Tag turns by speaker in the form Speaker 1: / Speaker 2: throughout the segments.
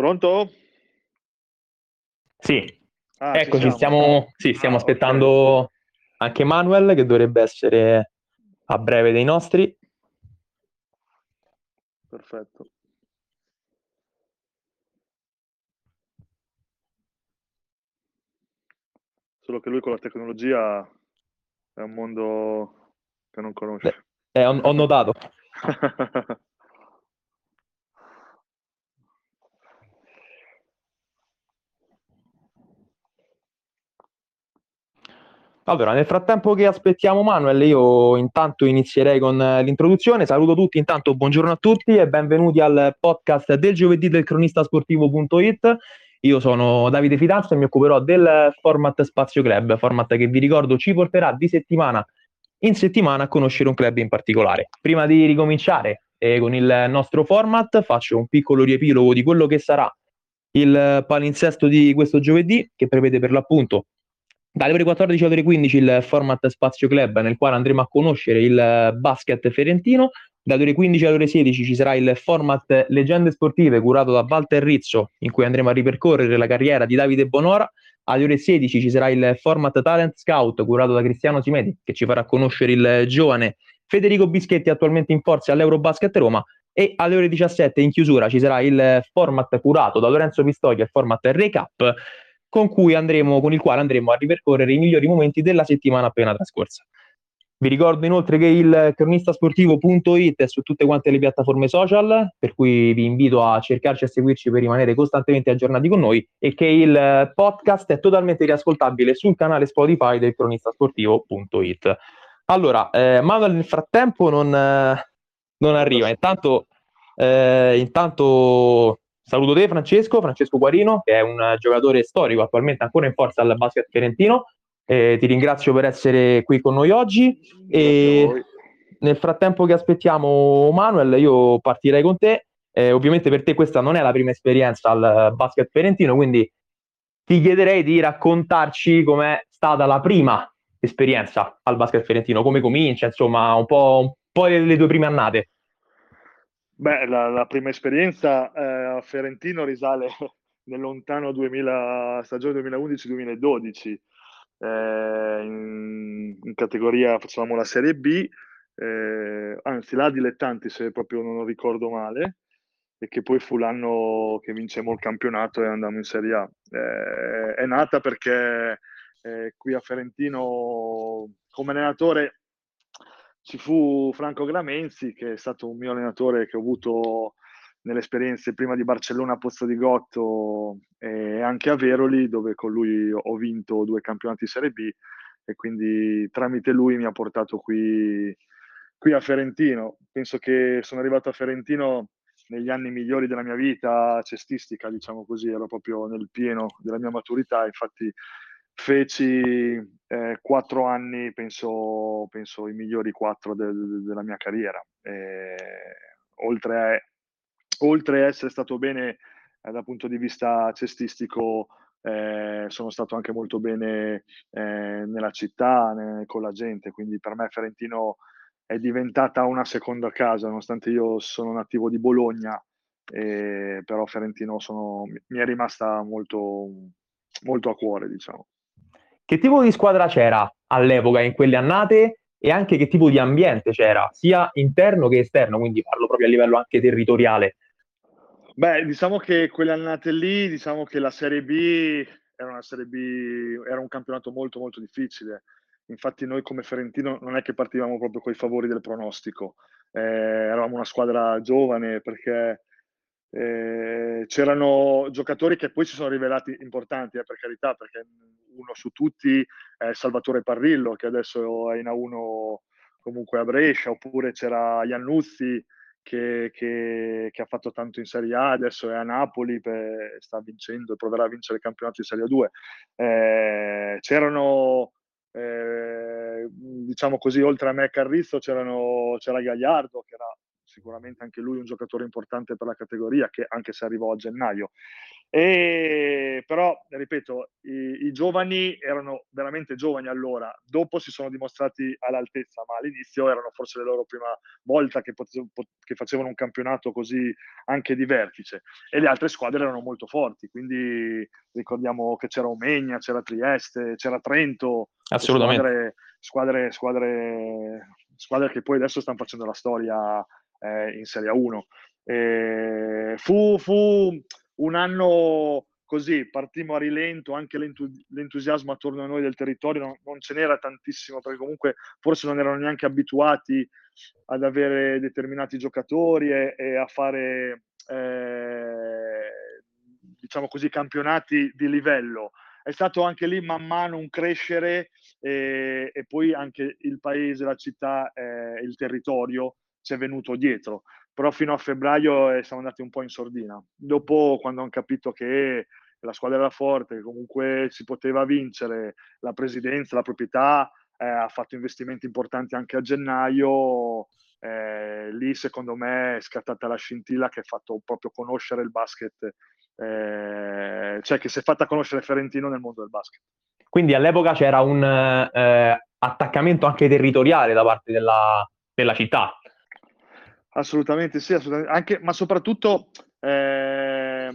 Speaker 1: Pronto?
Speaker 2: Sì,
Speaker 1: Ah, ci
Speaker 2: eccoci,
Speaker 1: siamo.
Speaker 2: stiamo, sì, stiamo
Speaker 1: Ah,
Speaker 2: aspettando anche Manuel che dovrebbe essere a breve dei nostri.
Speaker 1: Perfetto. Solo che lui con la tecnologia è un mondo che non conosce.
Speaker 2: Eh, ho, ho notato. Allora, nel frattempo che aspettiamo Manuel, io intanto inizierei con eh, l'introduzione. Saluto tutti, intanto buongiorno a tutti e benvenuti al podcast del giovedì del cronistasportivo.it. Io sono Davide Fidanza e mi occuperò del format Spazio Club, format che vi ricordo ci porterà di settimana in settimana a conoscere un club in particolare. Prima di ricominciare eh, con il nostro format, faccio un piccolo riepilogo di quello che sarà il palinsesto di questo giovedì, che prevede per l'appunto dalle ore 14 alle ore 15 il format Spazio Club, nel quale andremo a conoscere il basket fiorentino. Dalle ore 15 alle ore 16 ci sarà il format Leggende Sportive curato da Walter Rizzo, in cui andremo a ripercorrere la carriera di Davide Bonora. Alle ore 16 ci sarà il format Talent Scout curato da Cristiano Simeti, che ci farà conoscere il giovane Federico Bischetti, attualmente in forza all'Eurobasket Roma. E alle ore 17 in chiusura ci sarà il format curato da Lorenzo Pistoia, il format Recap, con, cui andremo, con il quale andremo a ripercorrere i migliori momenti della settimana appena trascorsa. Vi ricordo inoltre che il cronistasportivo.it è su tutte quante le piattaforme social, per cui vi invito a cercarci e a seguirci per rimanere costantemente aggiornati con noi e che il podcast è totalmente riascoltabile sul canale Spotify del cronistasportivo.it. Allora, eh, Manuel nel frattempo non, eh, non arriva. Intanto, eh, intanto saluto te Francesco, Francesco Guarino, che è un giocatore storico attualmente ancora in forza al basket fiorentino. Eh, ti ringrazio per essere qui con noi oggi e nel frattempo che aspettiamo Manuel io partirei con te. Eh, ovviamente per te questa non è la prima esperienza al basket fiorentino, quindi ti chiederei di raccontarci com'è stata la prima esperienza al basket fiorentino, come comincia, insomma, un po', un po le tue prime annate.
Speaker 1: Beh, la, la prima esperienza eh, a Fiorentino risale nel lontano 2000, stagione 2011-2012. Eh, in, in, categoria facevamo la Serie B, eh, anzi la dilettanti se proprio non ricordo male, e che poi fu l'anno che vincemmo il campionato e andammo in Serie A. Eh, è nata perché eh, qui a Fiorentino come allenatore ci fu Franco Gramenzi, che è stato un mio allenatore che ho avuto nelle esperienze prima di Barcellona a Pozzo di Gotto e anche a Veroli, dove con lui ho vinto due campionati Serie B e quindi tramite lui mi ha portato qui, qui a Ferentino. Penso che sono arrivato a Ferentino negli anni migliori della mia vita cestistica, diciamo così, ero proprio nel pieno della mia maturità, infatti feci eh, quattro anni, penso, penso i migliori quattro del, della mia carriera. E, oltre, a, oltre a essere stato bene eh, dal punto di vista cestistico, eh, sono stato anche molto bene eh, nella città, ne, con la gente, quindi per me Ferentino è diventata una seconda casa, nonostante io sono nativo di Bologna, però Ferentino sono, mi è rimasta molto, molto a cuore, diciamo.
Speaker 2: Che tipo di squadra c'era all'epoca, in quelle annate, e anche che tipo di ambiente c'era, sia interno che esterno, quindi parlo proprio a livello anche territoriale?
Speaker 1: Beh, diciamo che quelle annate lì, diciamo che la Serie B era una Serie B, era un campionato molto molto difficile. Infatti noi come Ferentino non è che partivamo proprio con i favori del pronostico, eh, eravamo una squadra giovane perché eh, c'erano giocatori che poi si sono rivelati importanti, eh, per carità, perché uno su tutti è Salvatore Parrillo, che adesso è in A1 comunque a Brescia, oppure c'era Iannuzzi che, che, che, ha fatto tanto in Serie A, adesso è a Napoli, per, sta vincendo e proverà a vincere il campionato di Serie 2. Eh, c'erano eh, diciamo così, oltre a me e Carrizzo c'era Gagliardo, che era sicuramente anche lui un giocatore importante per la categoria, che anche se arrivò a gennaio. E, però, ripeto, i, i, giovani erano veramente giovani allora, dopo si sono dimostrati all'altezza, ma all'inizio erano forse la loro prima volta che, pote- che facevano un campionato così anche di vertice e le altre squadre erano molto forti, quindi ricordiamo che c'era Omegna, c'era Trieste, c'era Trento,
Speaker 2: Assolutamente.
Speaker 1: Squadre, squadre, squadre, squadre che poi adesso stanno facendo la storia eh, in Serie 1. E fu, fu un anno così, partimmo a rilento, anche l'entu- l'entusiasmo attorno a noi del territorio non, non, ce n'era tantissimo, perché comunque forse non erano neanche abituati ad avere determinati giocatori e, e a fare, eh, diciamo così, campionati di livello. È stato anche lì man mano un crescere e, e poi anche il paese, la città, eh, il territorio ci è venuto dietro però fino a febbraio eh, siamo andati un po' in sordina. Dopo, quando hanno capito che la squadra era forte, che comunque si poteva vincere, la presidenza, la proprietà eh, ha fatto investimenti importanti anche a gennaio, eh, lì secondo me è scattata la scintilla che ha fatto proprio conoscere il basket, eh, cioè che si è fatta conoscere Ferentino nel mondo del basket.
Speaker 2: Quindi all'epoca c'era un eh, attaccamento anche territoriale da parte della, della città,
Speaker 1: Assolutamente sì, assolutamente. Anche, ma soprattutto eh,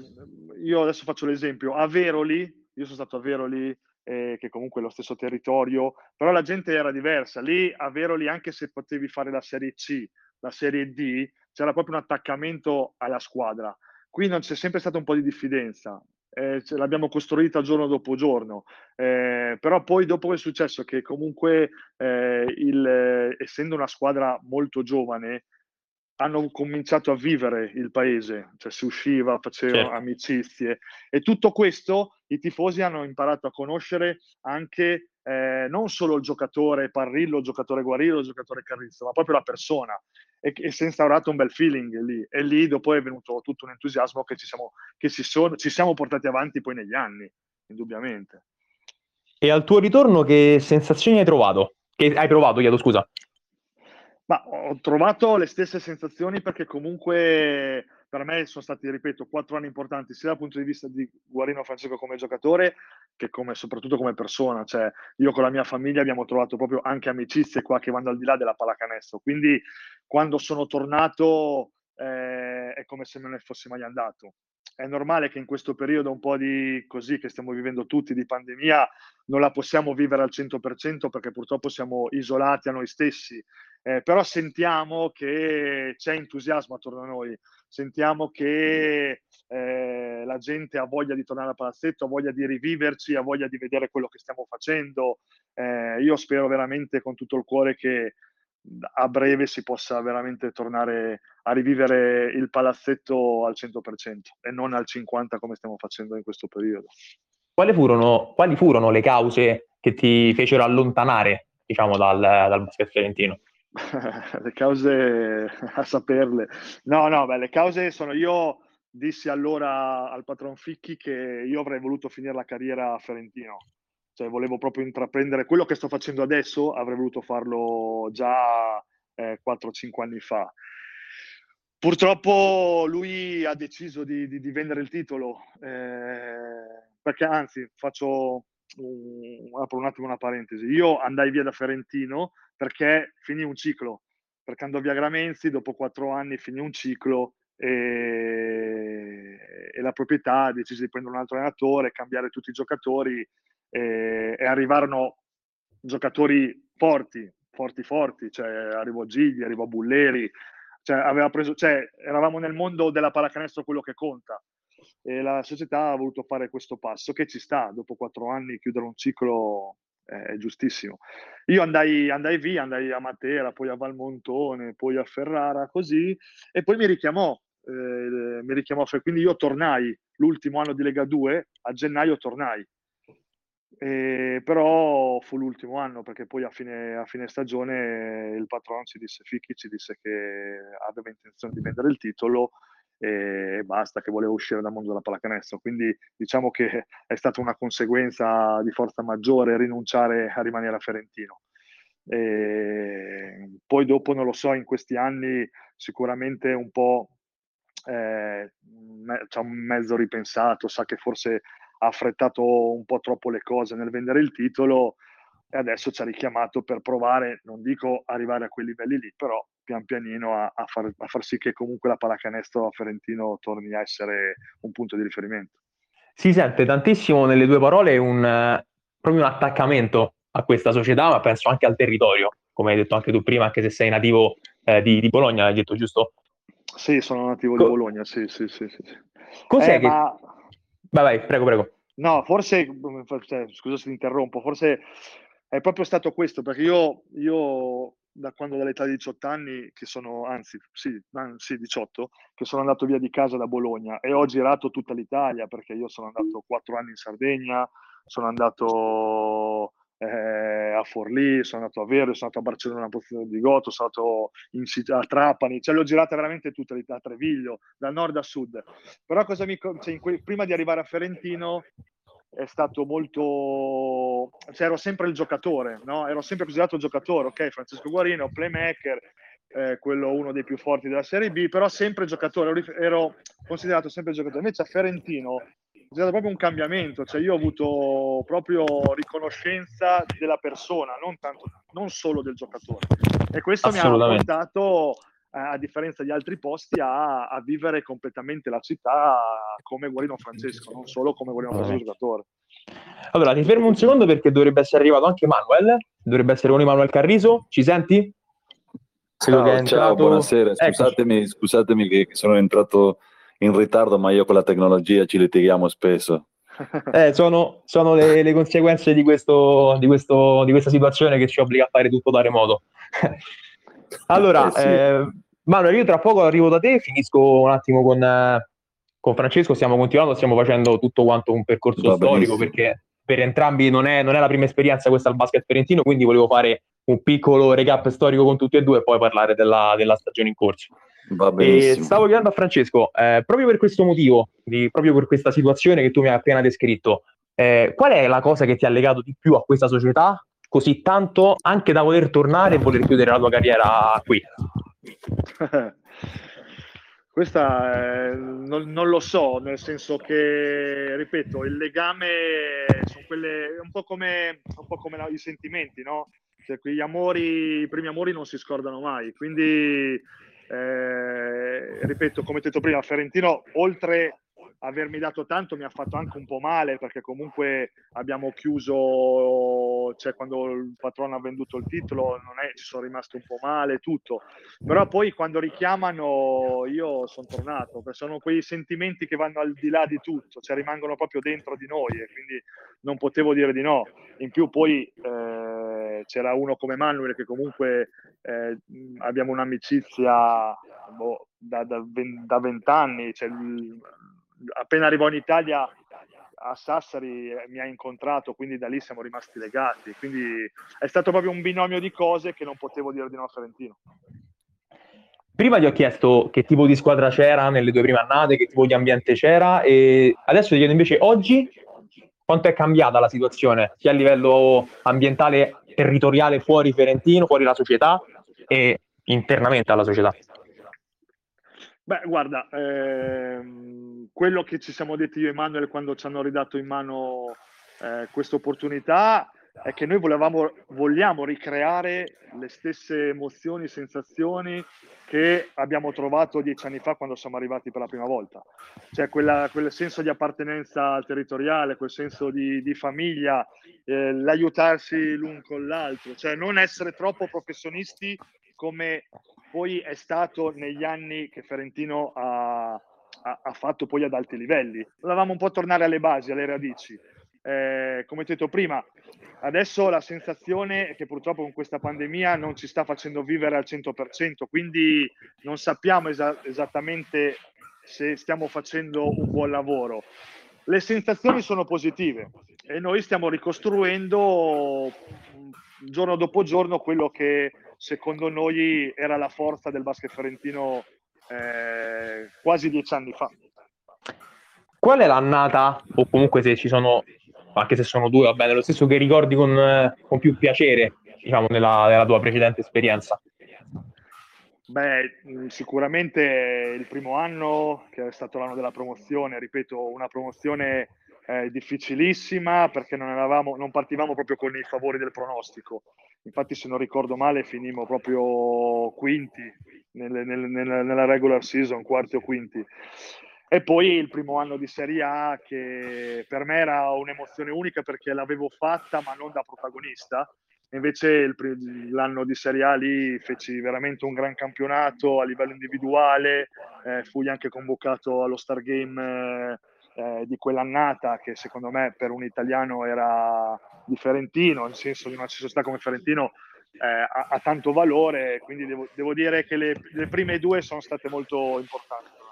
Speaker 1: io adesso faccio l'esempio, a Veroli, io sono stato a Veroli, eh, che comunque è lo stesso territorio, però la gente era diversa. Lì a Veroli, anche se potevi fare la Serie C, la Serie D, c'era proprio un attaccamento alla squadra. Qui non c'è sempre stata un po' di diffidenza. Eh, l'abbiamo costruita giorno dopo giorno, eh, però poi dopo è successo che comunque eh, il, essendo una squadra molto giovane, hanno cominciato a vivere il paese, cioè si usciva, facevano certo. amicizie e tutto questo i tifosi hanno imparato a conoscere anche eh, non solo il giocatore Parrillo, il giocatore Guarillo, il giocatore Carrizzo, ma proprio la persona e, e si è instaurato un bel feeling lì e lì dopo è venuto tutto un entusiasmo che ci siamo, che si sono, ci siamo portati avanti poi negli anni, indubbiamente.
Speaker 2: E al tuo ritorno che sensazioni hai trovato? Che hai provato, chiedo scusa.
Speaker 1: Ma ho trovato le stesse sensazioni perché comunque per me sono stati, ripeto, quattro anni importanti sia dal punto di vista di Guarino Francesco come giocatore che come, soprattutto come persona. Cioè, io con la mia famiglia abbiamo trovato proprio anche amicizie qua che vanno al di là della pallacanestro. Quindi quando sono tornato eh, è come se non ne fossi mai andato è normale che in questo periodo un po' di così che stiamo vivendo tutti di pandemia non la possiamo vivere al 100% perché purtroppo siamo isolati a noi stessi, eh, però sentiamo che c'è entusiasmo attorno a noi, sentiamo che eh, la gente ha voglia di tornare al palazzetto, ha voglia di riviverci, ha voglia di vedere quello che stiamo facendo. Eh, io spero veramente con tutto il cuore che a breve si possa veramente tornare a rivivere il palazzetto al 100% e non al 50% come stiamo facendo in questo periodo.
Speaker 2: Quali furono, quali furono le cause che ti fecero allontanare diciamo, dal, dal basket fiorentino?
Speaker 1: le cause a saperle. No, no, beh, le cause sono io dissi allora al patron Ficchi che io avrei voluto finire la carriera a Ferentino cioè volevo proprio intraprendere quello che sto facendo adesso, avrei voluto farlo già eh, 4-5 anni fa. Purtroppo lui ha deciso di, di, di vendere il titolo, eh, perché anzi faccio un, apro un attimo una parentesi, io andai via da Ferentino perché finì un ciclo, perché andò via Gramenzi, dopo quattro anni finì un ciclo e, e la proprietà decise di prendere un altro allenatore, cambiare tutti i giocatori e, e arrivarono giocatori forti, forti, forti, cioè arrivò Gigli, arrivò Bulleri, cioè, preso, cioè, eravamo nel mondo della pallacanestro quello che conta e la società ha voluto fare questo passo che ci sta, dopo quattro anni chiudere un ciclo è giustissimo. Io andai, andai, via, andai a Matera, poi a Valmontone, poi a Ferrara, così, e poi mi richiamò, eh, mi richiamò, quindi io tornai l'ultimo anno di Lega 2, a gennaio tornai, e, però fu l'ultimo anno perché poi a fine, a fine, stagione il patrono ci disse, Ficchi ci disse che aveva intenzione di vendere il titolo e basta, che voleva uscire dal mondo della pallacanestro. Quindi diciamo che è stata una conseguenza di forza maggiore rinunciare a rimanere a Ferentino. E poi dopo non lo so, in questi anni sicuramente un po' eh, me, ci ha mezzo ripensato, sa che forse ha affrettato un po' troppo le cose nel vendere il titolo e adesso ci ha richiamato per provare, non dico arrivare a quei livelli lì, però pian pianino a, a, far, a far, sì che comunque la pallacanestro a Ferentino torni a essere un punto di riferimento.
Speaker 2: Si sente tantissimo nelle due parole un, proprio un attaccamento a questa società, ma penso anche al territorio, come hai detto anche tu prima, anche se sei nativo eh, di, di, Bologna, hai detto giusto?
Speaker 1: Sì, sono nativo Co- di Bologna, sì, sì, sì. sì.
Speaker 2: Cos'è eh, che... Ma... Vai, vai, prego, prego.
Speaker 1: No, forse, cioè, scusa se ti interrompo, forse è proprio stato questo, perché io, io da quando dall'età di 18 anni, che sono, anzi, sì, anzi 18, che sono andato via di casa da Bologna e ho girato tutta l'Italia, perché io sono andato quattro anni in Sardegna, sono andato eh, a Forlì, sono andato a Vero, sono andato a Barcellona, a di Goto, sono andato in, a Trapani, cioè l'ho girata veramente tutta a Treviglio, da nord a sud. Però cosa mi, cioè, que- prima di arrivare a Ferentino è stato molto, cioè ero sempre il giocatore, no? ero sempre considerato giocatore, ok, Francesco Guarino, playmaker, eh, quello uno dei più forti della Serie B, però sempre giocatore, ero considerato sempre giocatore. Invece a Ferentino è stato proprio un cambiamento, cioè io ho avuto proprio riconoscenza della persona, non, tanto, non solo del giocatore. E questo mi ha portato a differenza di altri posti, a, a, vivere completamente la città come Guarino Francesco, non solo come Guarino Francesco giocatore.
Speaker 2: Allora, ti fermo un secondo perché dovrebbe essere arrivato anche Manuel, dovrebbe essere con Manuel Carriso, ci senti?
Speaker 3: Ciao, ciao buonasera, scusatemi, scusatemi che sono entrato in ritardo, ma io con la tecnologia ci litighiamo spesso.
Speaker 2: Eh, sono, sono le, le, conseguenze di, questo, di, questo, di, questa situazione che ci obbliga a fare tutto da remoto. allora, eh sì. eh, Manuel, io tra poco arrivo da te, finisco un attimo con, eh, con Francesco, stiamo continuando, stiamo facendo tutto quanto un percorso Va storico benissimo. perché per entrambi non è, non è, la prima esperienza questa al basket ferentino, quindi volevo fare un piccolo recap storico con tutti e due e poi parlare della, della stagione in corso. E stavo chiedendo a Francesco, eh, proprio per questo motivo, di, proprio per questa situazione che tu mi hai appena descritto, eh, qual è la cosa che ti ha legato di più a questa società così tanto anche da voler tornare e voler chiudere la tua carriera qui?
Speaker 1: Questa eh, non, non, lo so, nel senso che, ripeto, il legame sono quelle, un po' come, un po come la, i sentimenti, no? Cioè, gli amori, i primi amori non si scordano mai, quindi, eh, ripeto, come detto prima, Ferentino, oltre avermi dato tanto mi ha fatto anche un po' male perché comunque abbiamo chiuso, cioè quando il patrono ha venduto il titolo non è, ci sono rimasto un po' male tutto, però poi quando richiamano io sono tornato, sono quei sentimenti che vanno al di là di tutto, cioè rimangono proprio dentro di noi e quindi non potevo dire di no. In più poi eh, c'era uno come Manuel che comunque eh, abbiamo un'amicizia boh, da vent'anni, cioè, appena arrivò in Italia a Sassari eh, mi ha incontrato, quindi da lì siamo rimasti legati. Quindi è stato proprio un binomio di cose che non potevo dire di no a Ferentino.
Speaker 2: Prima ti ho chiesto che tipo di squadra c'era nelle due prime annate, che tipo di ambiente c'era, e adesso ti chiedo invece oggi quanto è cambiata la situazione, sia a livello ambientale, territoriale, fuori Ferentino, fuori la società e internamente alla società.
Speaker 1: Beh, guarda, ehm, quello che ci siamo detti io e Emanuele quando ci hanno ridato in mano eh, questa opportunità è che noi volevamo, vogliamo ricreare le stesse emozioni, sensazioni che abbiamo trovato dieci anni fa quando siamo arrivati per la prima volta. Cioè quella, quel senso di appartenenza territoriale, quel senso di, di famiglia, eh, l'aiutarsi l'un con l'altro, cioè non essere troppo professionisti come poi è stato negli anni che Ferentino ha, ha, ha fatto poi ad alti livelli. Volevamo un po' tornare alle basi, alle radici. Eh, come ti ho detto prima, adesso la sensazione è che purtroppo con questa pandemia non ci sta facendo vivere al 100%, quindi non sappiamo esa- esattamente se stiamo facendo un buon lavoro. Le sensazioni sono positive e noi stiamo ricostruendo giorno dopo giorno quello che secondo noi era la forza del basket fiorentino eh, quasi dieci anni fa.
Speaker 2: Qual è l'annata, o comunque se ci sono, anche se sono due, va bene, lo stesso che ricordi con, con più piacere, diciamo, nella, nella tua precedente esperienza?
Speaker 1: Beh, sicuramente il primo anno, che è stato l'anno della promozione, ripeto, una promozione eh, difficilissima perché non, eravamo, non partivamo proprio con i favori del pronostico. Infatti, se non ricordo male, finimmo proprio quinti nelle, nelle, nella regular season, quarti o quinti. E poi il primo anno di Serie A che per me era un'emozione unica perché l'avevo fatta ma non da protagonista. Invece il, l'anno di Serie A lì feci veramente un gran campionato a livello individuale, eh, fui anche convocato allo Star Game eh, di quell'annata che secondo me per un italiano era di Ferentino, nel senso di una società come Ferentino eh, ha, ha, tanto valore, quindi devo, devo dire che le, le prime due sono state molto importanti.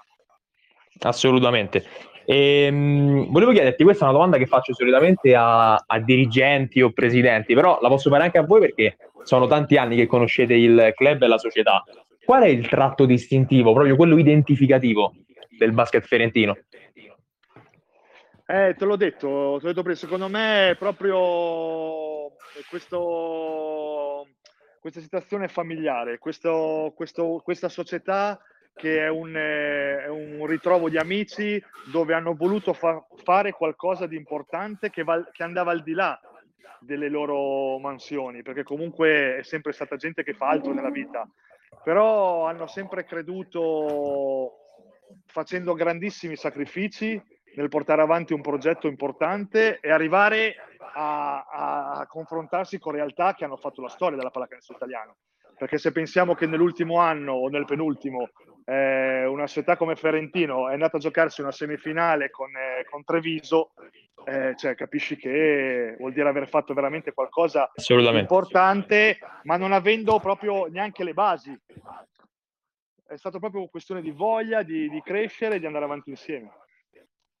Speaker 2: Assolutamente. E, mh, volevo chiederti, questa è una domanda che faccio solitamente a, a, dirigenti o presidenti, però la posso fare anche a voi perché sono tanti anni che conoscete il club e la società. Qual è il tratto distintivo, proprio quello identificativo del basket fiorentino?
Speaker 1: Eh, te l'ho detto, te l'ho detto secondo me è proprio questo, questa situazione familiare, questo, questo, questa società che è un, è un, ritrovo di amici dove hanno voluto fa- fare qualcosa di importante che, va- che andava al di là delle loro mansioni, perché comunque è sempre stata gente che fa altro nella vita, però hanno sempre creduto facendo grandissimi sacrifici nel portare avanti un progetto importante e arrivare a, a confrontarsi con realtà che hanno fatto la storia della pallacanestro italiana perché se pensiamo che nell'ultimo anno o nel penultimo eh, una società come Ferentino è andata a giocarsi una semifinale con, eh, con Treviso, eh, cioè, capisci che vuol dire aver fatto veramente qualcosa di importante, ma non avendo proprio neanche le basi. È stata proprio questione di voglia di, di crescere e di andare avanti insieme.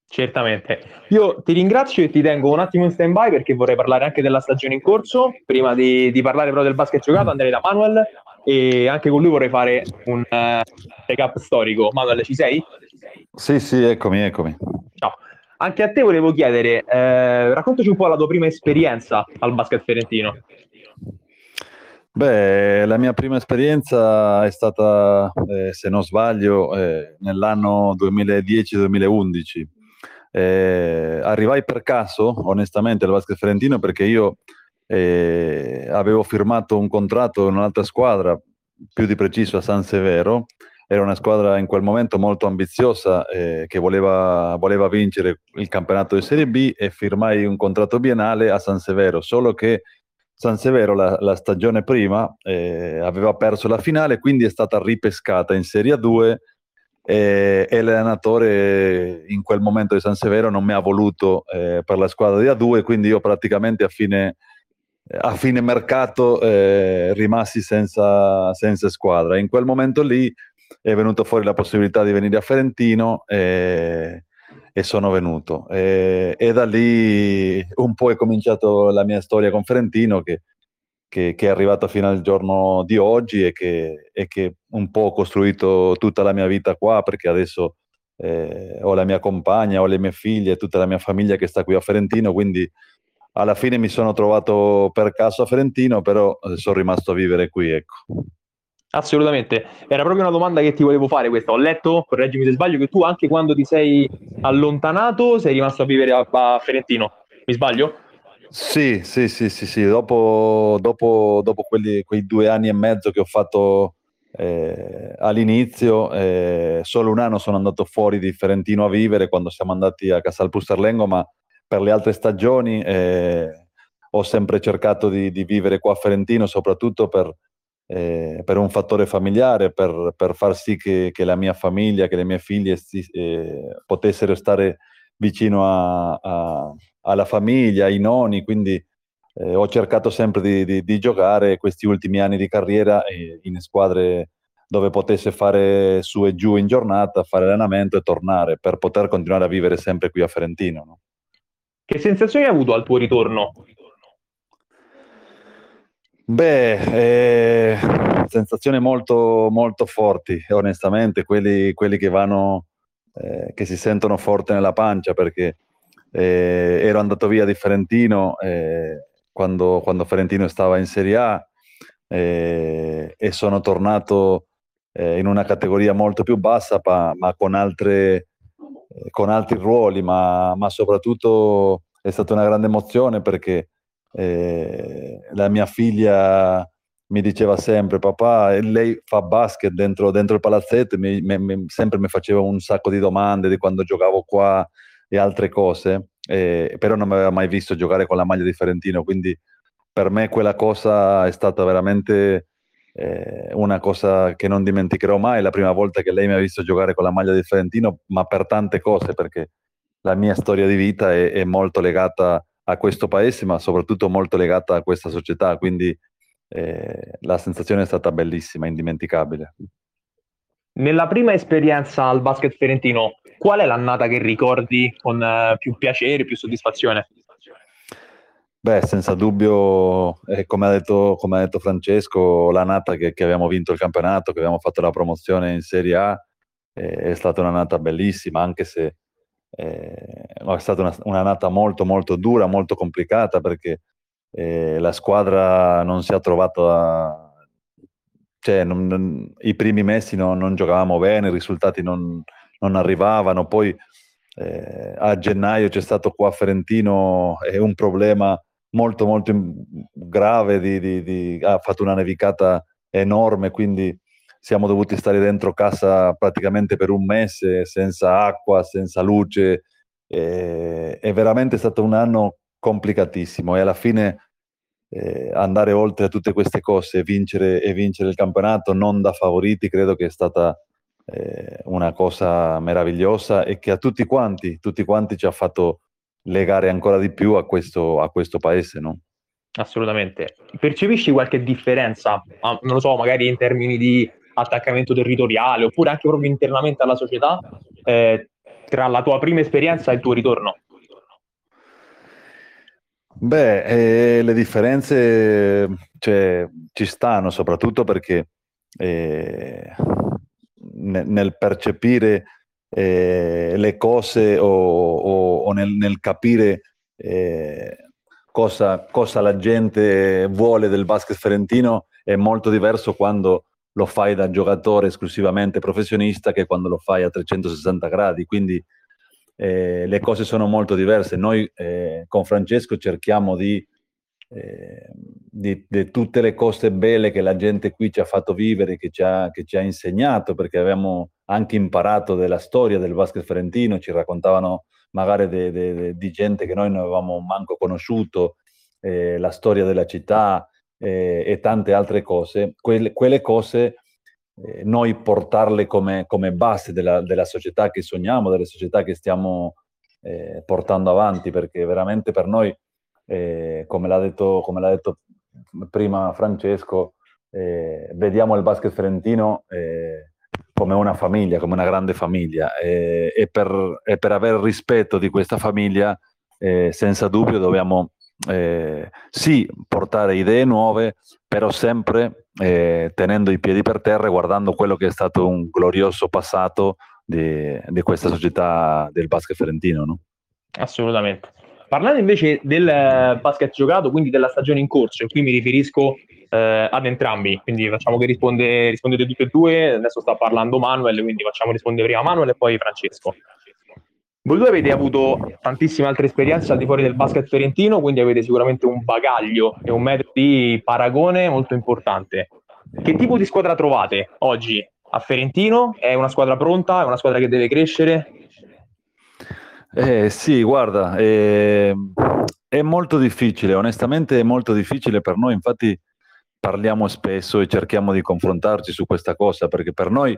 Speaker 2: Certamente. Io ti ringrazio e ti tengo un attimo in stand-by perché vorrei parlare anche della stagione in corso. Prima di, di parlare però del basket giocato andrei da Manuel e anche con lui vorrei fare un uh, take-up storico. Manuel, ci sei?
Speaker 3: Sì, sì, eccomi, eccomi.
Speaker 2: Ciao. Anche a te volevo chiedere, eh, raccontaci un po' la tua prima esperienza al basket fiorentino.
Speaker 3: Beh, la mia prima esperienza è stata, eh, se non sbaglio, eh, nell'anno 2010-2011 eh, arrivai per caso, onestamente, al basket fiorentino perché io eh, avevo firmato un contratto in un'altra squadra, più di preciso a San Severo. Era una squadra in quel momento molto ambiziosa eh, che voleva, voleva vincere il campionato di Serie B e firmai un contratto biennale a San Severo, solo che San Severo la, la stagione prima eh, aveva perso la finale, quindi è stata ripescata in Serie 2 e, e l'allenatore in quel momento di San Severo non mi ha voluto eh, per la squadra di A2, quindi io praticamente a fine, a fine mercato eh, rimassi senza, senza, squadra. In quel momento lì è venuta fuori la possibilità di venire a Ferentino e, e sono venuto. E, e, da lì un po' è cominciato la mia storia con Ferentino che che, che, è arrivata fino al giorno di oggi e che, e che, un po' ho costruito tutta la mia vita qua perché adesso eh, ho la mia compagna, ho le mie figlie, tutta la mia famiglia che sta qui a Ferentino, quindi alla fine mi sono trovato per caso a Ferentino, però eh, sono rimasto a vivere qui, ecco.
Speaker 2: Assolutamente, era proprio una domanda che ti volevo fare questa. Ho letto, correggimi se sbaglio, che tu anche quando ti sei allontanato sei rimasto a vivere a, a Ferentino. Mi sbaglio?
Speaker 3: Sì, sì, sì, sì, sì. Dopo, dopo, dopo quelli, quei due anni e mezzo che ho fatto eh, all'inizio, eh, solo un anno sono andato fuori di Ferentino a vivere quando siamo andati a Casal Pusterlengo, ma per le altre stagioni eh, ho sempre cercato di, di, vivere qua a Ferentino, soprattutto per, eh, per un fattore familiare, per, per far sì che, che, la mia famiglia, che le mie figlie eh, potessero stare vicino a, a, alla famiglia, ai nonni, quindi eh, ho cercato sempre di, di, di, giocare questi ultimi anni di carriera eh, in squadre dove potesse fare su e giù in giornata, fare allenamento e tornare per poter continuare a vivere sempre qui a Ferentino. No?
Speaker 2: Che sensazioni hai avuto al tuo ritorno?
Speaker 3: Beh, eh, sensazioni molto, molto forti, onestamente, quelli, quelli che vanno eh, che si sentono forte nella pancia perché eh, ero andato via di Ferentino eh, quando, quando, Ferentino stava in Serie A eh, e sono tornato eh, in una categoria molto più bassa, ma, ma con, altre, con, altri ruoli, ma, ma, soprattutto è stata una grande emozione perché eh, la mia figlia mi diceva sempre papà lei fa basket dentro, dentro il palazzetto mi, mi, sempre mi faceva un sacco di domande di quando giocavo qua e altre cose eh, però non mi aveva mai visto giocare con la maglia di Ferentino quindi per me quella cosa è stata veramente eh, una cosa che non dimenticherò mai, la prima volta che lei mi ha visto giocare con la maglia del Ferentino, ma per tante cose, perché la mia storia di vita è, è molto legata a questo paese, ma soprattutto molto legata a questa società, quindi eh, la sensazione è stata bellissima, indimenticabile.
Speaker 2: Nella prima esperienza al basket ferentino, qual è l'annata che ricordi con uh, più piacere, più soddisfazione?
Speaker 3: Beh, senza dubbio, eh, come, ha detto, come, ha detto, Francesco, la nata che, che, abbiamo vinto il campionato, che abbiamo fatto la promozione in Serie A, eh, è stata una nata bellissima, anche se eh, è stata una, una, nata molto molto dura, molto complicata, perché eh, la squadra non si è trovata, cioè non, non, i primi mesi non, non, giocavamo bene, i risultati non, arrivavano, poi eh, a gennaio c'è stato qua a Ferentino un problema molto molto grave, di, di, di, ha fatto una nevicata enorme, quindi siamo dovuti stare dentro casa praticamente per un mese senza acqua, senza luce. E, è veramente stato un anno complicatissimo e alla fine eh, andare oltre a tutte queste cose vincere, e vincere il campionato non da favoriti credo che è stata eh, una cosa meravigliosa e che a tutti quanti, tutti quanti ci ha fatto legare ancora di più a questo, a questo paese, no?
Speaker 2: Assolutamente. Percepisci qualche differenza, non lo so, magari in termini di attaccamento territoriale oppure anche proprio internamente alla società eh, tra la tua prima esperienza e il tuo ritorno?
Speaker 3: Beh, eh, le differenze cioè, ci stanno soprattutto perché eh, nel percepire eh, le cose o, o, o nel, nel, capire eh, cosa, cosa, la gente vuole del basket ferentino è molto diverso quando lo fai da giocatore esclusivamente professionista che quando lo fai a 360 gradi. Quindi eh, le cose sono molto diverse. Noi eh, con Francesco cerchiamo di eh, di, di, tutte le cose belle che la gente qui ci ha fatto vivere, che ci ha, che ci ha insegnato, perché abbiamo anche imparato della storia del basket ferentino, ci raccontavano magari de, de, de, di gente che noi non avevamo manco conosciuto, eh, la storia della città eh, e tante altre cose. Quelle, quelle cose eh, noi portarle come, come base della, della, società che sogniamo, delle società che stiamo eh, portando avanti, perché veramente per noi eh, come, l'ha detto, come, l'ha detto, prima Francesco, eh, vediamo il basket ferentino eh, come una famiglia, come una grande famiglia e, per, e per aver rispetto di questa famiglia, eh, senza dubbio dobbiamo eh, sì portare idee nuove, però sempre eh, tenendo i piedi per terra e guardando quello che è stato un glorioso passato di, di questa società del basket ferentino. No?
Speaker 2: Assolutamente. Parlando invece del eh, basket giocato, quindi della stagione in corso, e qui mi riferisco eh, ad entrambi, quindi facciamo che risponde, rispondete tutti e due, adesso sta parlando Manuel, quindi facciamo rispondere prima Manuel e poi Francesco. Voi due avete avuto tantissime altre esperienze al di fuori del basket fiorentino, quindi avete sicuramente un bagaglio e un metodo di paragone molto importante. Che tipo di squadra trovate oggi a Ferentino? È una squadra pronta? È una squadra che deve crescere?
Speaker 3: Eh, sì, guarda, eh, è molto difficile, onestamente è molto difficile per noi, infatti parliamo spesso e cerchiamo di confrontarci su questa cosa perché per noi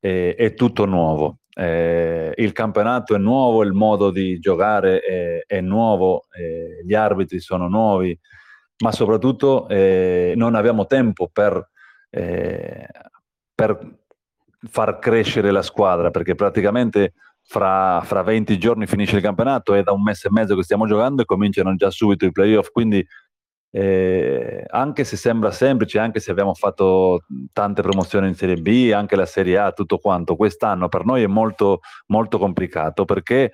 Speaker 3: eh, è tutto nuovo. Eh, il campionato è nuovo, il modo di giocare è, è nuovo, eh, gli arbitri sono nuovi, ma soprattutto eh, non abbiamo tempo per, per far crescere la squadra perché praticamente fra, fra 20 giorni finisce il campionato, è da un mese e mezzo che stiamo giocando e cominciano già subito i playoff, quindi eh, anche se sembra semplice, anche se abbiamo fatto tante promozioni in Serie B, anche la Serie A, tutto quanto, quest'anno per noi è molto, molto complicato perché,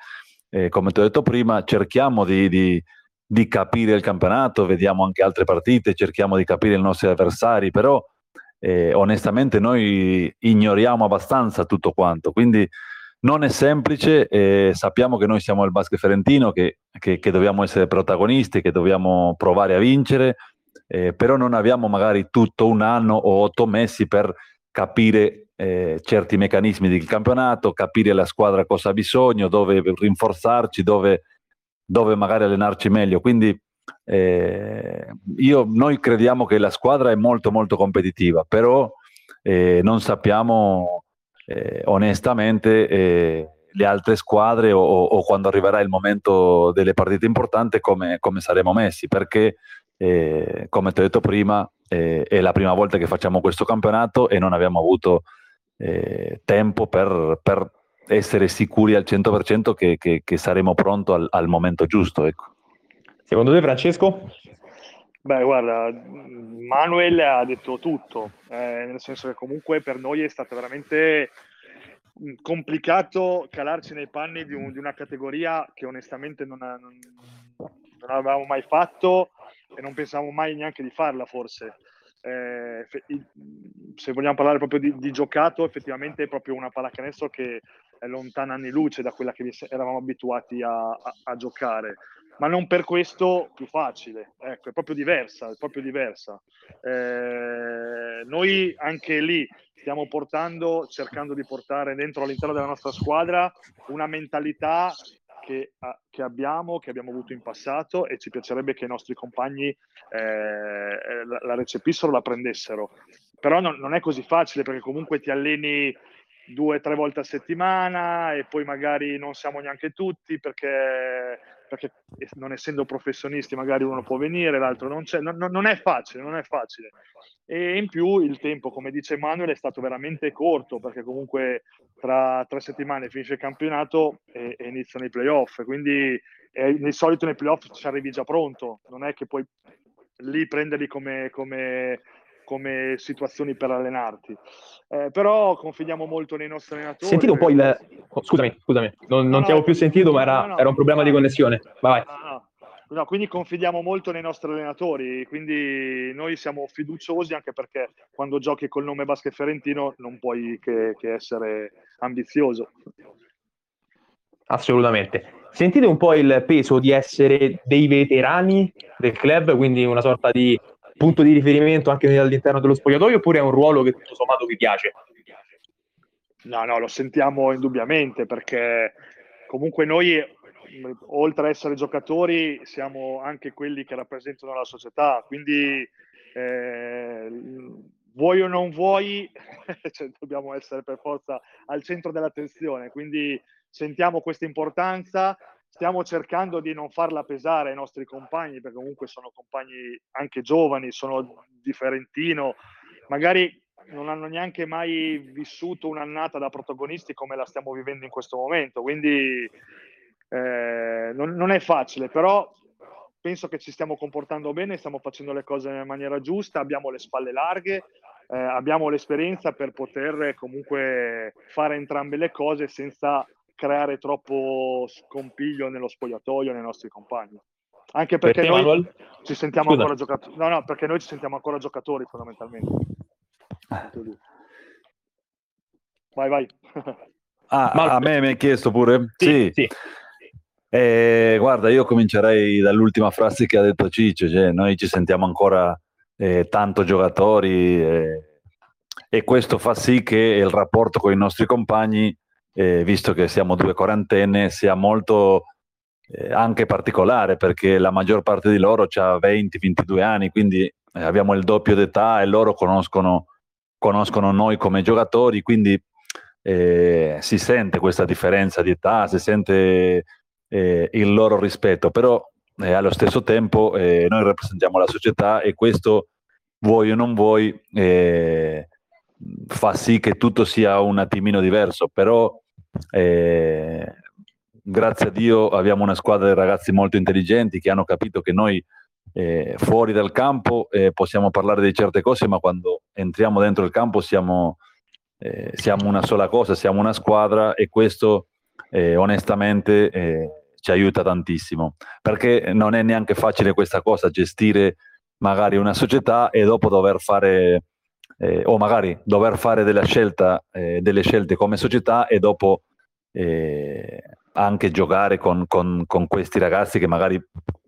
Speaker 3: eh, come ti ho detto prima, cerchiamo di, di, di, capire il campionato, vediamo anche altre partite, cerchiamo di capire i nostri avversari, però eh, onestamente noi ignoriamo abbastanza tutto quanto, quindi non è semplice, eh, sappiamo che noi siamo il basket ferentino, che, che, che, dobbiamo essere protagonisti, che dobbiamo provare a vincere, eh, però non abbiamo magari tutto un anno o otto mesi per capire eh, certi meccanismi del campionato, capire la squadra cosa ha bisogno, dove rinforzarci, dove, dove magari allenarci meglio. Quindi eh, io, noi crediamo che la squadra è molto molto competitiva, però eh, non sappiamo eh, onestamente eh, le altre squadre o, o, quando arriverà il momento delle partite importanti come, come saremo messi, perché eh, come ti ho detto prima eh, è la prima volta che facciamo questo campionato e non abbiamo avuto tempo per, per, essere sicuri al 100% che, che, che saremo pronti al, al momento giusto. Ecco.
Speaker 2: Secondo te, Francesco?
Speaker 1: Beh, guarda, Manuel ha detto tutto, eh, nel senso che comunque per noi è stato veramente complicato calarci nei panni di, un, di una categoria che onestamente non, non, non, avevamo mai fatto e non pensavamo mai neanche di farla forse. Eh, se vogliamo parlare proprio di, di, giocato, effettivamente è proprio una pallacanestro che è lontana anni luce da quella che eravamo abituati a, a, a giocare ma non per questo più facile, ecco, è proprio diversa, è proprio diversa. Eh, noi anche lì stiamo portando, cercando di portare dentro all'interno della nostra squadra una mentalità che, che, abbiamo, che abbiamo avuto in passato e ci piacerebbe che i nostri compagni eh, la, la, recepissero, la prendessero. Però non, non è così facile perché comunque ti alleni due o tre volte a settimana e poi magari non siamo neanche tutti perché, perché, non essendo professionisti magari uno può venire, l'altro non c'è, non, non, è facile, non è facile. E in più il tempo, come dice Emanuele, è stato veramente corto perché comunque tra tre settimane finisce il campionato e, e iniziano i playoff, quindi eh, di solito nei playoff ci arrivi già pronto, non è che puoi lì prenderli come, come come situazioni per allenarti. Eh, però confidiamo molto nei nostri allenatori.
Speaker 2: Sentite un po' il... Oh, scusami, scusami, non, non no, ti avevo più sentito, ma era, no, era un problema di connessione. Vai, vai.
Speaker 1: No, quindi confidiamo molto nei nostri allenatori, quindi noi siamo fiduciosi anche perché quando giochi col nome Basket Ferentino non puoi che, che essere ambizioso.
Speaker 2: Assolutamente. Sentite un po' il peso di essere dei veterani del club, quindi una sorta di punto di riferimento anche all'interno dello spogliatoio oppure è un ruolo che tutto sommato vi piace?
Speaker 1: No, no, lo sentiamo indubbiamente perché comunque noi, oltre ad essere giocatori, siamo anche quelli che rappresentano la società, quindi eh, vuoi o non vuoi, cioè, dobbiamo essere per forza al centro dell'attenzione, quindi sentiamo questa importanza stiamo cercando di non farla pesare ai nostri compagni, perché comunque sono compagni anche giovani, sono di Ferentino, magari non hanno neanche mai vissuto un'annata da protagonisti come la stiamo vivendo in questo momento, quindi eh, non, non, è facile, però penso che ci stiamo comportando bene, stiamo facendo le cose in maniera giusta, abbiamo le spalle larghe, eh, abbiamo l'esperienza per poter comunque fare entrambe le cose senza creare troppo scompiglio nello spogliatoio nei nostri compagni. Anche perché per noi Manuel? ci sentiamo Scusa. ancora giocatori. No, no, perché noi ci sentiamo ancora giocatori fondamentalmente. Vai, vai.
Speaker 3: Ah, a me mi hai chiesto pure? Sì. sì. sì. Eh, guarda, io comincerei dall'ultima frase che ha detto Ciccio, cioè noi ci sentiamo ancora eh, tanto giocatori eh, e questo fa sì che il rapporto con i nostri compagni eh, visto che siamo due quarantenne, sia molto eh, anche particolare perché la maggior parte di loro ha 20-22 anni, quindi eh, abbiamo il doppio d'età e loro conoscono, conoscono noi come giocatori, quindi eh, si sente questa differenza di età, si sente eh, il loro rispetto, però allo stesso tempo noi rappresentiamo la società e questo vuoi o non vuoi fa sì che tutto sia un attimino diverso, però eh, grazie a Dio abbiamo una squadra di ragazzi molto intelligenti che hanno capito che noi eh, fuori dal campo eh, possiamo parlare di certe cose, ma quando entriamo dentro il campo siamo, eh, siamo una sola cosa, siamo una squadra e questo eh, onestamente eh, ci aiuta tantissimo, perché non è neanche facile questa cosa, gestire magari una società e dopo dover fare eh, o magari dover fare della scelta, eh, delle scelte come società e dopo eh, anche giocare con, con, con, questi ragazzi che magari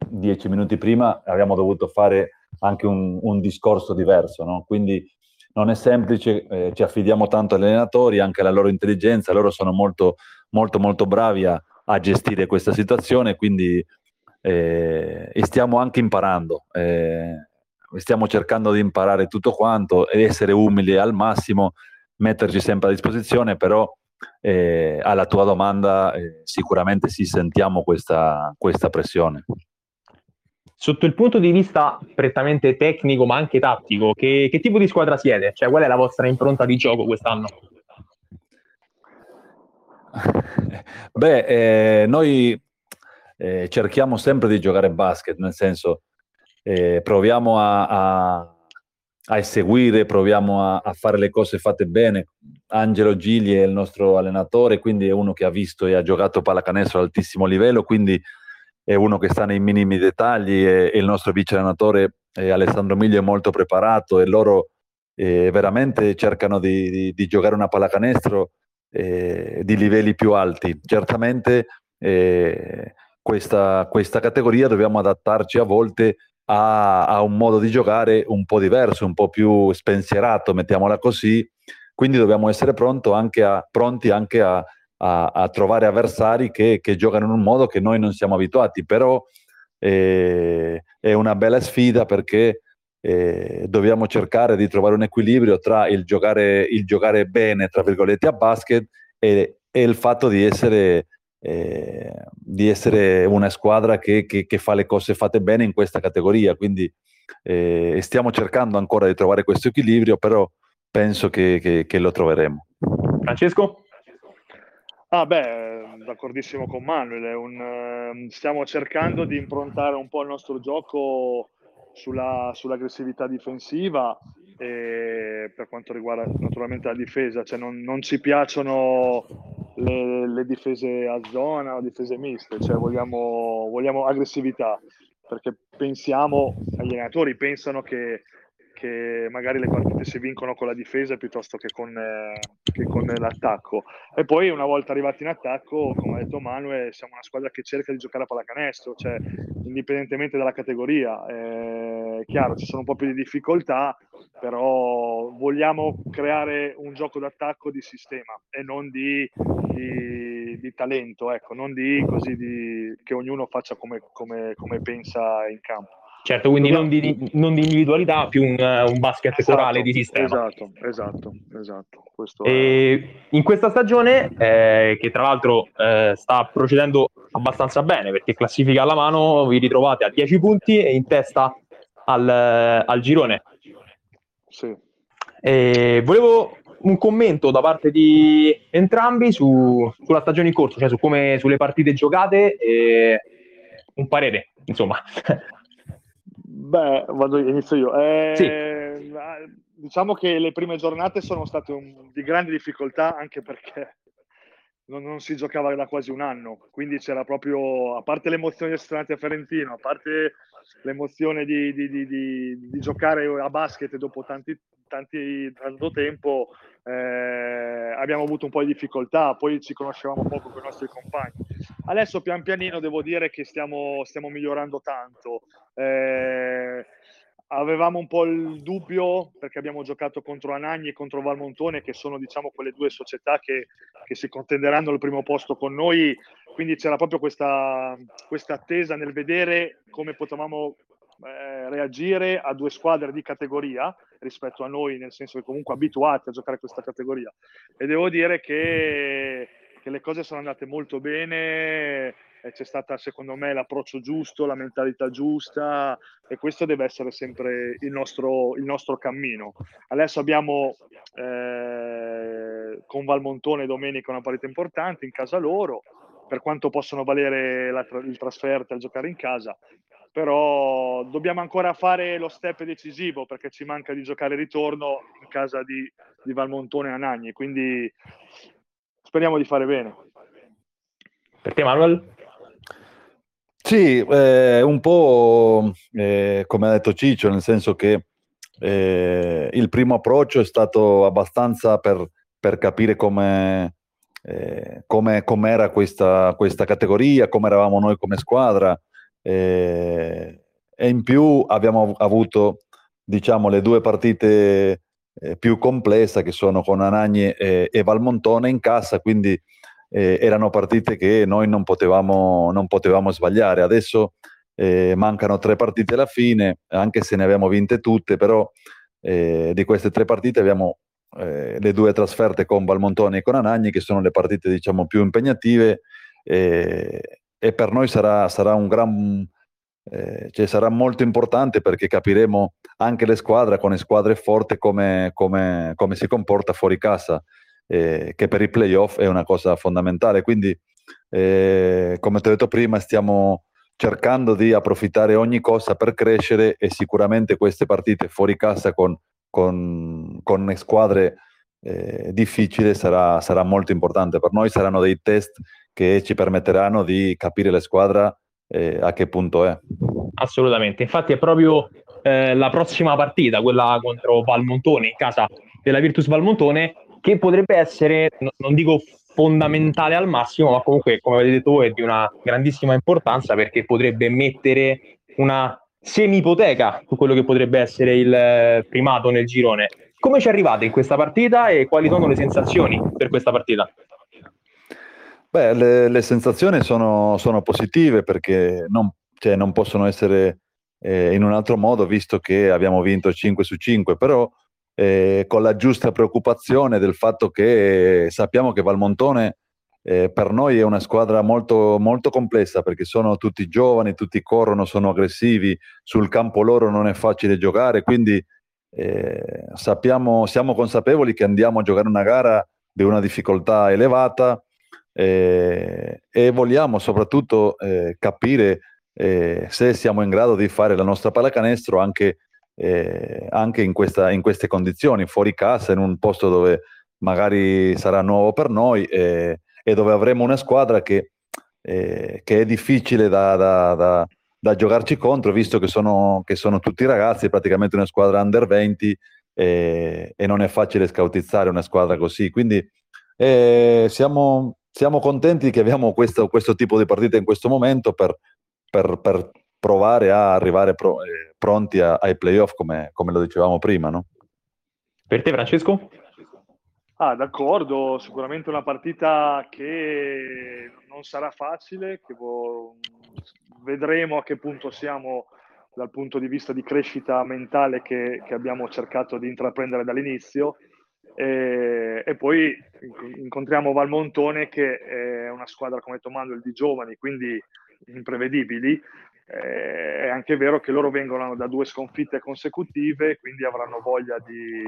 Speaker 3: dieci minuti prima abbiamo dovuto fare anche un, un discorso diverso. No? Quindi non è semplice, eh, ci affidiamo tanto agli allenatori, anche alla loro intelligenza, loro sono molto, molto, molto bravi a, a gestire questa situazione, quindi eh, stiamo anche imparando. Eh, stiamo cercando di imparare tutto quanto ed essere umili al massimo, metterci sempre a disposizione, però eh, alla tua domanda eh, sicuramente sì, sentiamo questa, questa pressione.
Speaker 2: Sotto il punto di vista prettamente tecnico, ma anche tattico, che, che tipo di squadra siete? Cioè, qual è la vostra impronta di gioco quest'anno?
Speaker 3: Beh, eh, noi eh, cerchiamo sempre di giocare basket, nel senso eh, proviamo a, a, a, eseguire, proviamo a, a, fare le cose fatte bene. Angelo Gigli è il nostro allenatore, quindi è uno che ha visto e ha giocato pallacanestro ad altissimo livello, quindi è uno che sta nei minimi dettagli e, il nostro vice allenatore Alessandro Miglio è molto preparato e loro eh, veramente cercano di, di, di, giocare una pallacanestro eh, di livelli più alti. Certamente eh, questa, questa, categoria dobbiamo adattarci a volte a, a, un modo di giocare un po' diverso, un po' più spensierato, mettiamola così. Quindi dobbiamo essere anche a, pronti anche a, a, trovare avversari che, che, giocano in un modo che noi non siamo abituati, però eh, è una bella sfida perché eh, dobbiamo cercare di trovare un equilibrio tra il giocare, il giocare bene, tra virgolette, a basket e, e il fatto di essere, eh, di essere una squadra che, che, che, fa le cose fatte bene in questa categoria. Quindi eh, stiamo cercando ancora di trovare questo equilibrio, però penso che, che lo troveremo.
Speaker 2: Francesco?
Speaker 1: Ah beh, d'accordissimo con Manuel, un, ehm, stiamo cercando di improntare un po' il nostro gioco sulla, sull'aggressività difensiva e per quanto riguarda naturalmente la difesa, cioè non, non ci piacciono le, le, difese a zona o difese miste, cioè vogliamo, vogliamo aggressività perché pensiamo, gli allenatori pensano che che magari le partite si vincono con la difesa piuttosto che con, eh, che con, l'attacco. E poi una volta arrivati in attacco, come ha detto Manuel, siamo una squadra che cerca di giocare a pallacanestro, cioè indipendentemente dalla categoria. È chiaro, ci sono un po' più di difficoltà, però vogliamo creare un gioco d'attacco di sistema e non di, di, di talento, ecco, non di così di, che ognuno faccia come, come, come pensa in campo.
Speaker 2: Certo, quindi non di, non di individualità, più un, un basket esatto, corale di sistema.
Speaker 1: Esatto, esatto, esatto.
Speaker 2: E. In questa stagione, eh, che tra l'altro eh, sta procedendo abbastanza bene, perché classifica alla mano, vi ritrovate a 10 punti e in testa al, al girone.
Speaker 1: Sì.
Speaker 2: E volevo un commento da parte di entrambi su, sulla stagione in corso, cioè su come, sulle partite giocate e un parere, insomma.
Speaker 1: Beh, vado, inizio io. Eh,
Speaker 2: sì.
Speaker 1: Diciamo che le prime giornate sono state un, di grande difficoltà anche perché non, non, si giocava da quasi un anno, quindi c'era proprio, a parte l'emozione di essere a Ferentino, a parte l'emozione di, di, di, di, giocare a basket dopo tanti, tanti, tanto tempo, eh, abbiamo avuto un po' di difficoltà, poi ci conoscevamo poco con i nostri compagni. Adesso pian pianino devo dire che stiamo, stiamo migliorando tanto. Eh, avevamo un po' il dubbio perché abbiamo giocato contro Anagni e contro Valmontone che sono diciamo quelle due società che, che si contenderanno il primo posto con noi quindi c'era proprio questa, questa attesa nel vedere come potevamo eh, reagire a due squadre di categoria rispetto a noi nel senso che comunque abituati a giocare questa categoria e devo dire che, che le cose sono andate molto bene c'è stato secondo me l'approccio giusto, la mentalità giusta e questo deve essere sempre il nostro, il nostro cammino. Adesso abbiamo eh, con Valmontone domenica una partita importante in casa loro, per quanto possono valere la, il trasferta e giocare in casa, però dobbiamo ancora fare lo step decisivo perché ci manca di giocare ritorno in casa di, di Valmontone e Anagni, quindi speriamo di fare bene.
Speaker 2: Per te Manuel?
Speaker 3: Sì, eh, un po' eh, come ha detto Ciccio, nel senso che eh, il primo approccio è stato abbastanza per, per capire come, eh, come era questa, questa, categoria, come eravamo noi come squadra eh, e in più abbiamo avuto diciamo, le due partite eh, più complesse che sono con Anagni e, e Valmontone in casa, quindi eh, erano partite che noi non potevamo, non potevamo sbagliare. Adesso eh, mancano tre partite alla fine, anche se ne abbiamo vinte tutte, però eh, di queste tre partite abbiamo eh, le due trasferte con Valmontone e con Anagni, che sono le partite diciamo, più impegnative e per noi sarà, sarà un gran... Eh, cioè sarà molto importante perché capiremo anche le squadre con le squadre forti come, come, come si comporta fuori casa eh, che per i playoff è una cosa fondamentale. Quindi, eh, come ti ho detto prima, stiamo cercando di approfittare ogni cosa per crescere e sicuramente queste partite fuori casa con, con, con squadre eh, difficili sarà, sarà, molto importante per noi, saranno dei test che ci permetteranno di capire la squadra eh, a che punto è.
Speaker 2: Assolutamente, infatti è proprio eh, la prossima partita, quella contro Valmontone in casa della Virtus Valmontone, che potrebbe essere, non dico fondamentale al massimo, ma comunque, come avete detto voi, è di una grandissima importanza perché potrebbe mettere una semi-ipoteca su quello che potrebbe essere il eh, primato nel girone. Come ci arrivate in questa partita e quali sono le sensazioni per questa partita?
Speaker 3: Beh, le, le sensazioni sono, sono, positive perché non, cioè, non possono essere eh, in un altro modo visto che abbiamo vinto 5 su 5, però eh, con la giusta preoccupazione del fatto che sappiamo che Valmontone eh, per noi è una squadra molto, molto complessa perché sono tutti giovani, tutti corrono, sono aggressivi, sul campo loro non è facile giocare, quindi eh, sappiamo, siamo consapevoli che andiamo a giocare una gara di una difficoltà elevata eh, e vogliamo soprattutto eh, capire se siamo in grado di fare la nostra pallacanestro anche eh, anche in, questa, in, queste condizioni, fuori casa, in un posto dove magari sarà nuovo per noi eh, e dove avremo una squadra che, eh, che è difficile da, da, da, da, giocarci contro, visto che sono, che sono tutti ragazzi, praticamente una squadra under 20 e non è facile scautizzare una squadra così. Quindi eh, siamo, siamo contenti che abbiamo questo, questo tipo di partita in questo momento per, per, per provare a arrivare pro, eh, pronti a, ai playoff come, come, lo dicevamo prima. No?
Speaker 2: Per te Francesco?
Speaker 1: Ah, d'accordo, sicuramente una partita che non sarà facile, che vo- vedremo a che punto siamo dal punto di vista di crescita mentale che, che abbiamo cercato di intraprendere dall'inizio. E, e, poi incontriamo Valmontone che è una squadra come Tomando di giovani, quindi imprevedibili, eh, è anche vero che loro vengono da due sconfitte consecutive, quindi avranno voglia di,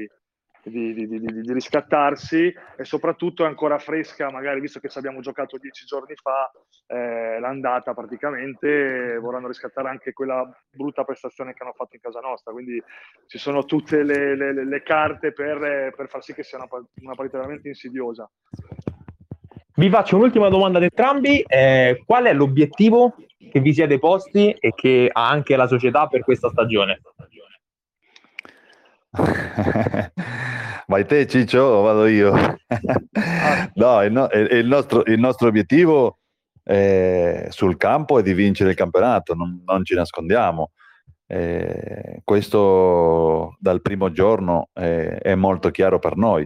Speaker 1: di, di, di, riscattarsi e soprattutto è ancora fresca, magari visto che ci abbiamo giocato dieci giorni fa, eh, l'andata praticamente, vorranno riscattare anche quella brutta prestazione che hanno fatto in casa nostra. Quindi ci sono tutte le, le, le carte per, per, far sì che sia una, una partita veramente insidiosa.
Speaker 2: Vi faccio un'ultima domanda ad entrambi. Eh, qual è l'obiettivo che vi siete posti e che ha anche la società per questa stagione?
Speaker 3: Vai te Ciccio o vado io? no, il, no, il, nostro, il, nostro, obiettivo eh, sul campo è di vincere il campionato, non, non ci nascondiamo. Eh, questo dal primo giorno eh, è molto chiaro per noi.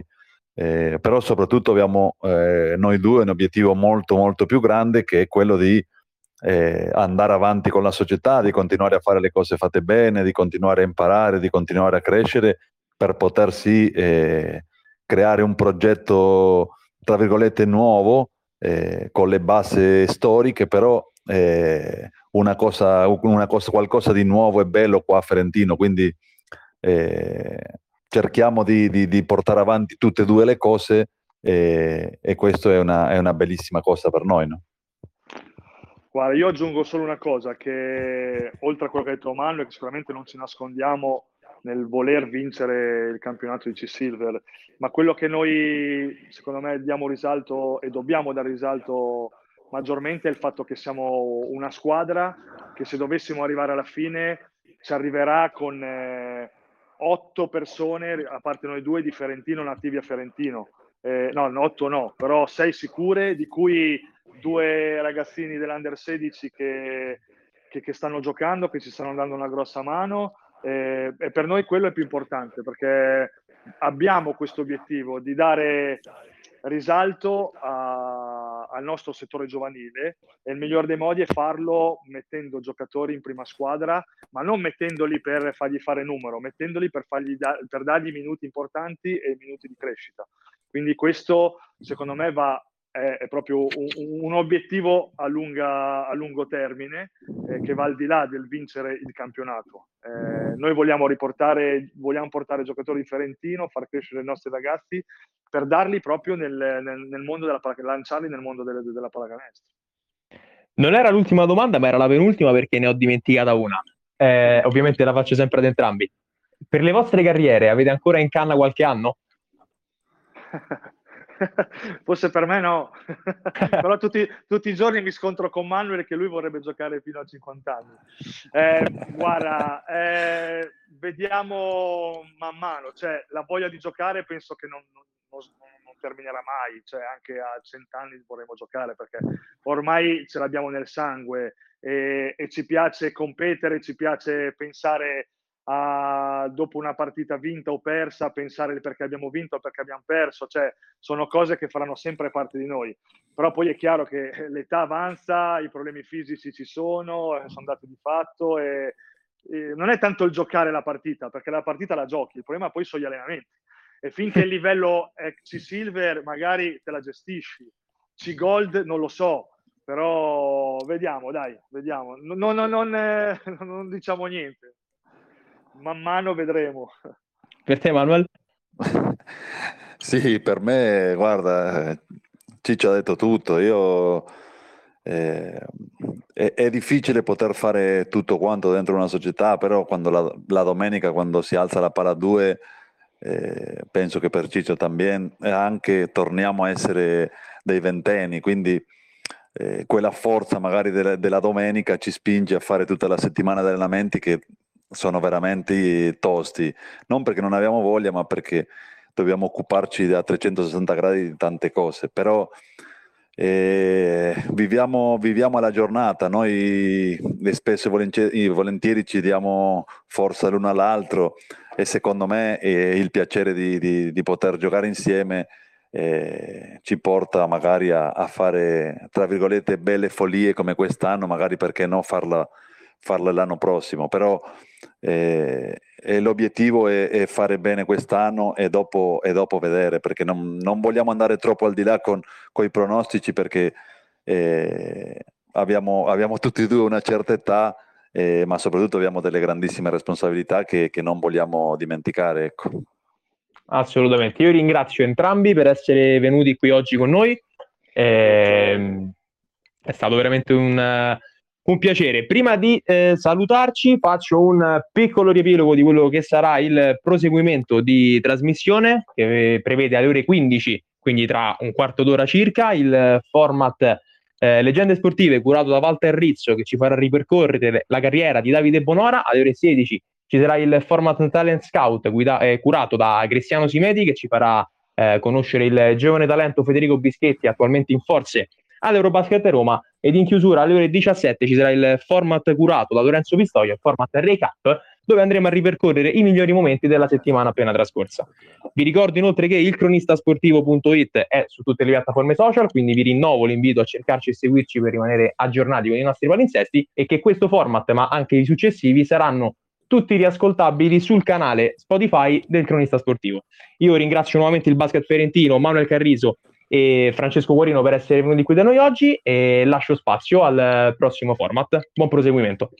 Speaker 3: Eh, però soprattutto abbiamo eh, noi due un obiettivo molto molto più grande che è quello di eh, andare avanti con la società, di continuare a fare le cose fatte bene, di continuare a imparare, di continuare a crescere per potersi eh, creare un progetto, tra virgolette, nuovo, eh, con le basi storiche, però eh, una cosa, una cosa, qualcosa di nuovo e bello qua a Ferentino, quindi eh, cerchiamo di, di, di, portare avanti tutte e due le cose e, e questa è una, è una bellissima cosa per noi. No?
Speaker 1: Guarda, io aggiungo solo una cosa, che oltre a quello che ha detto Manu, che sicuramente non ci nascondiamo nel voler vincere il campionato di C-Silver, ma quello che noi, secondo me, diamo risalto e dobbiamo dare risalto maggiormente è il fatto che siamo una squadra che se dovessimo arrivare alla fine ci arriverà con, eh, otto persone, a parte noi due, di Ferentino nativi a Ferentino. Eh, no, otto no, però sei sicure, di cui due ragazzini dell'Under 16 che, che, che stanno giocando, che ci stanno dando una grossa mano. Eh, e per noi quello è più importante perché abbiamo questo obiettivo di dare risalto a, al nostro settore giovanile e il miglior dei modi è farlo mettendo giocatori in prima squadra, ma non mettendoli per fargli fare numero, mettendoli per, da, per dargli minuti importanti e minuti di crescita. Quindi questo secondo me va è, è proprio un, un obiettivo a, lunga, a, lungo termine eh, che va al di là del vincere il campionato. Eh, noi vogliamo riportare, vogliamo portare giocatori di Ferentino, far crescere i nostri ragazzi per darli proprio nel, nel, nel mondo della lanciarli nel mondo delle, della pallacanestro.
Speaker 2: Non era l'ultima domanda, ma era la penultima perché ne ho dimenticata una. Eh, ovviamente la faccio sempre ad entrambi. Per le vostre carriere avete ancora in canna qualche anno?
Speaker 1: Forse per me no, però tutti, tutti, i giorni mi scontro con Manuel che lui vorrebbe giocare fino a 50 anni. Eh, guarda, eh, vediamo man mano, cioè la voglia di giocare penso che non, non, non terminerà mai, cioè anche a 100 anni vorremmo giocare perché ormai ce l'abbiamo nel sangue e, e ci piace competere, ci piace pensare a, dopo una partita vinta o persa, pensare perché abbiamo vinto o perché abbiamo perso, cioè sono cose che faranno sempre parte di noi. Però poi è chiaro che l'età avanza, i problemi fisici ci sono, eh, sono dati di fatto e, e non è tanto il giocare la partita, perché la partita la giochi, il problema poi sono gli allenamenti. E finché il livello è C-Silver, magari te la gestisci. C-Gold non lo so, però vediamo, dai, vediamo. Non, non, non, eh, non diciamo niente man mano vedremo.
Speaker 2: Per te, Manuel?
Speaker 3: sì, per me, guarda, Ciccio ha detto tutto. Io eh, è, è, difficile poter fare tutto quanto dentro una società, però quando la, la domenica, quando si alza la palla 2, eh, penso che per Ciccio también, anche torniamo a essere dei ventenni, quindi eh, quella forza magari della, della, domenica ci spinge a fare tutta la settimana di allenamenti che sono veramente tosti, non perché non abbiamo voglia, ma perché dobbiamo occuparci a 360 gradi di tante cose, però eh, viviamo, viviamo la giornata, noi spesso e volentieri, volentieri, ci diamo forza l'uno all'altro e secondo me eh, il piacere di, di, di, poter giocare insieme eh, ci porta magari a, a, fare, tra virgolette, belle follie come quest'anno, magari perché no farla, farla l'anno prossimo, però e, e l'obiettivo è, è, fare bene quest'anno e dopo, e dopo vedere, perché non, non, vogliamo andare troppo al di là con, i pronostici perché eh, abbiamo, abbiamo, tutti e due una certa età, eh, ma soprattutto abbiamo delle grandissime responsabilità che, che non vogliamo dimenticare. Ecco.
Speaker 2: Assolutamente, io ringrazio entrambi per essere venuti qui oggi con noi. Eh, è stato veramente un un piacere. Prima di eh, salutarci faccio un piccolo riepilogo di quello che sarà il proseguimento di trasmissione che prevede alle ore 15, quindi tra un quarto d'ora circa, il format eh, Leggende Sportive curato da Walter Rizzo che ci farà ripercorrere la carriera di Davide Bonora. Alle ore 16 ci sarà il format Talent Scout guida- eh, curato da Cristiano Simedi che ci farà eh, conoscere il giovane talento Federico Bischetti attualmente in forze all'Eurobasket Roma ed in chiusura alle ore 17 ci sarà il format curato da Lorenzo Pistoia, il format Recap, dove andremo a ripercorrere i migliori momenti della settimana appena trascorsa. Vi ricordo inoltre che il cronistasportivo.it è su tutte le piattaforme social, quindi vi rinnovo l'invito a cercarci e seguirci per rimanere aggiornati con i nostri palinsesti e che questo format, ma anche i successivi, saranno tutti riascoltabili sul canale Spotify del Cronista Sportivo. Io ringrazio nuovamente il basket ferentino, Manuel Carriso e Francesco Guarino per essere venuti qui da noi oggi e lascio spazio al prossimo format. Buon proseguimento.